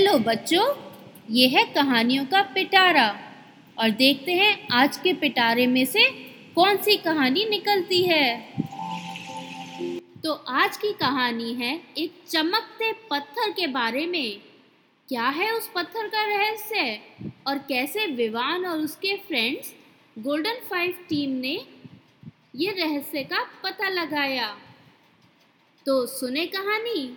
Hello बच्चों, ये है कहानियों का पिटारा। और देखते हैं आज के पिटारे में से कौन सी कहानी निकलती है। तो आज की कहानी है एक चमकते पत्थर के बारे में। क्या है उस पत्थर का रहस्य? और कैसे विवान और उसके फ्रेंड्स गोल्डन फाइव टीम ने ये रहस्य का पता लगाया? तो सुने कहानी।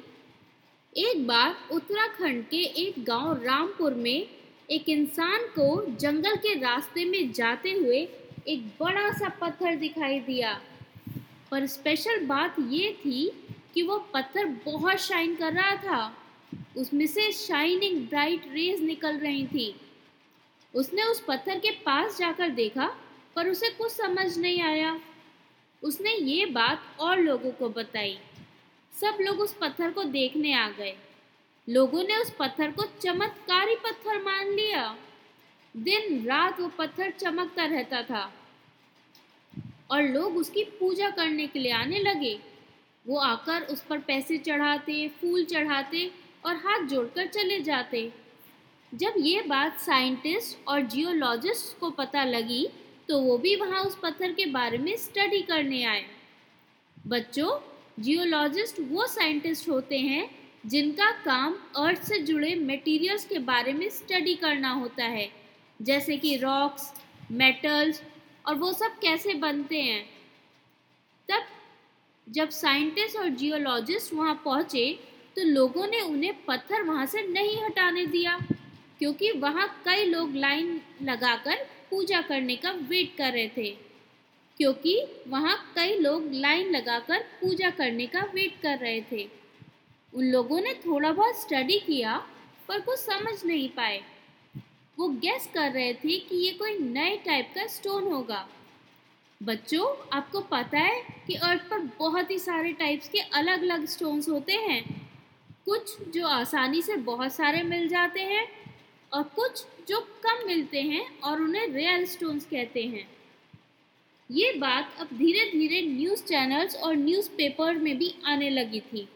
एक बार उत्तराखंड के एक गाँव रामपुर में एक इंसान को जंगल के रास्ते में जाते हुए एक बड़ा सा पत्थर दिखाई दिया। पर स्पेशल बात ये थी कि वो पत्थर बहुत शाइन कर रहा था। उसमें से शाइनिंग ब्राइट रेज निकल रही थी। उसने उस पत्थर के पास जाकर देखा, पर उसे कुछ समझ नहीं आया। उसने ये बात और लोगों को बताई। सब लोग उस पत्थर को देखने आ गए। लोगों ने उस पत्थर को चमत्कारी पत्थर मान लिया। दिन रात वो पत्थर चमकता रहता था। और लोग उसकी पूजा करने के लिए आने लगे। वो आकर उस पर पैसे चढ़ाते, फूल चढ़ाते और हाथ जोड़कर चले जाते। जब ये बात साइंटिस्ट और जियोलॉजिस्ट को पता लगी तो वो भी वहाँ उस पत्थर के बारे में स्टडी करने आए। बच्चों जियोलॉजिस्ट वो साइंटिस्ट होते हैं जिनका काम अर्थ से जुड़े मटेरियल्स के बारे में स्टडी करना होता है। जैसे कि रॉक्स मेटल्स और वो सब कैसे बनते हैं। तब जब साइंटिस्ट और जियोलॉजिस्ट वहाँ पहुँचे तो लोगों ने उन्हें पत्थर वहाँ से नहीं हटाने दिया, क्योंकि वहाँ कई लोग लाइन लगाकर पूजा करने का वेट कर रहे थे। क्योंकि वहाँ कई लोग लाइन लगाकर पूजा करने का वेट कर रहे थे। उन लोगों ने थोड़ा बहुत स्टडी किया, पर कुछ समझ नहीं पाए। वो गेस कर रहे थे कि ये कोई नए टाइप का स्टोन होगा। बच्चों, आपको पता है कि अर्थ पर बहुत ही सारे टाइप्स के अलग अलग स्टोन्स होते हैं। कुछ जो आसानी से बहुत सारे मिल जाते हैं और कुछ जो कम मिलते हैं और उन्हें रेयर स्टोन्स कहते हैं। ये बात अब धीरे धीरे न्यूज़ चैनल्स और न्यूज़पेपर में भी आने लगी थी।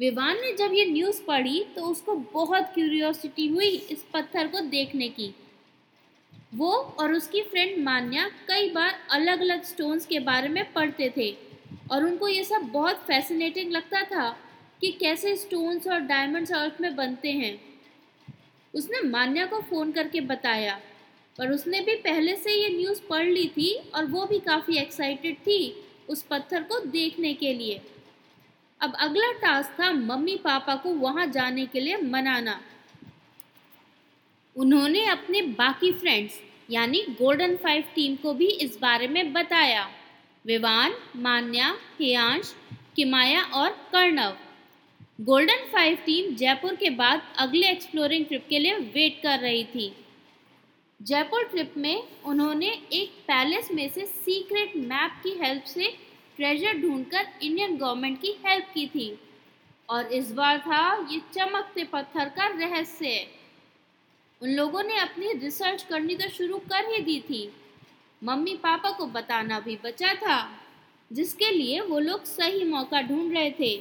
विवान ने जब ये न्यूज़ पढ़ी तो उसको बहुत क्यूरियोसिटी हुई इस पत्थर को देखने की। वो और उसकी फ्रेंड मान्या कई बार अलग अलग स्टोन्स के बारे में पढ़ते थे और उनको ये सब बहुत फैसिनेटिंग लगता था कि कैसे स्टोन्स और डायमंड्स अर्थ में बनते हैं। उसने मान्या को फ़ोन करके बताया पर उसने भी पहले से ये न्यूज़ पढ़ ली थी और वो भी काफ़ी एक्साइटेड थी उस पत्थर को देखने के लिए। अब अगला टास्क था मम्मी पापा को वहाँ जाने के लिए मनाना। उन्होंने अपने बाकी फ्रेंड्स यानी गोल्डन फाइव टीम को भी इस बारे में बताया। विवान, मान्या, हेयांश, किमाया और Karnav. Golden five team Jaipur के बाद अगले एक्सप्लोरिंग ट्रिप के लिए वेट कर रही थी। जयपुर ट्रिप में उन्होंने एक पैलेस में से सीक्रेट मैप की हेल्प से ट्रेजर ढूंढकर इंडियन गवर्नमेंट की हेल्प की थी। और इस बार था ये चमकते पत्थर का रहस्य। उन लोगों ने अपनी रिसर्च करनी तो शुरू कर ही दी थी। मम्मी पापा को बताना भी बचा था, जिसके लिए वो लोग सही मौका ढूंढ रहे थे।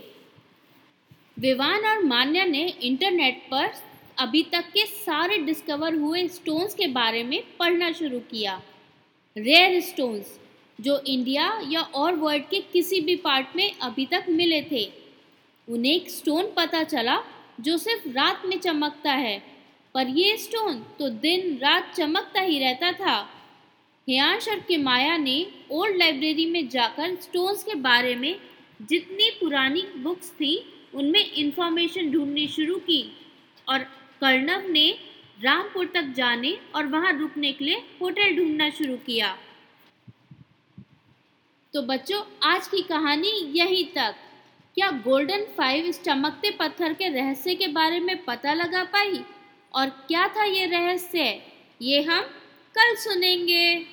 विवान और मान्या ने इंटरनेट पर अभी तक के सारे डिस्कवर हुए स्टोन्स के बारे में पढ़ना शुरू किया। रेयर स्टोन्स जो इंडिया या और वर्ल्ड के किसी भी पार्ट में अभी तक मिले थे। उन्हें एक स्टोन पता चला, जो सिर्फ़ रात में चमकता है। पर ये स्टोन तो दिन रात चमकता ही रहता था। हियांश और किमाया ने ओल्ड लाइब्रेरी में जाकर स्टोन्स के बारे में जितनी पुरानी बुक्स थी, उनमें इंफॉर्मेशन ढूंढनी शुरू की और कर्णव ने रामपुर तक जाने और वहाँ रुकने के लिए होटल ढूंढना शुरू किया। तो बच्चों, आज की कहानी यहीं तक। क्या गोल्डन फाइव इस चमकते पत्थर के रहस्य के बारे में पता लगा पाई? और क्या था ये रहस्य? ये हम कल सुनेंगे।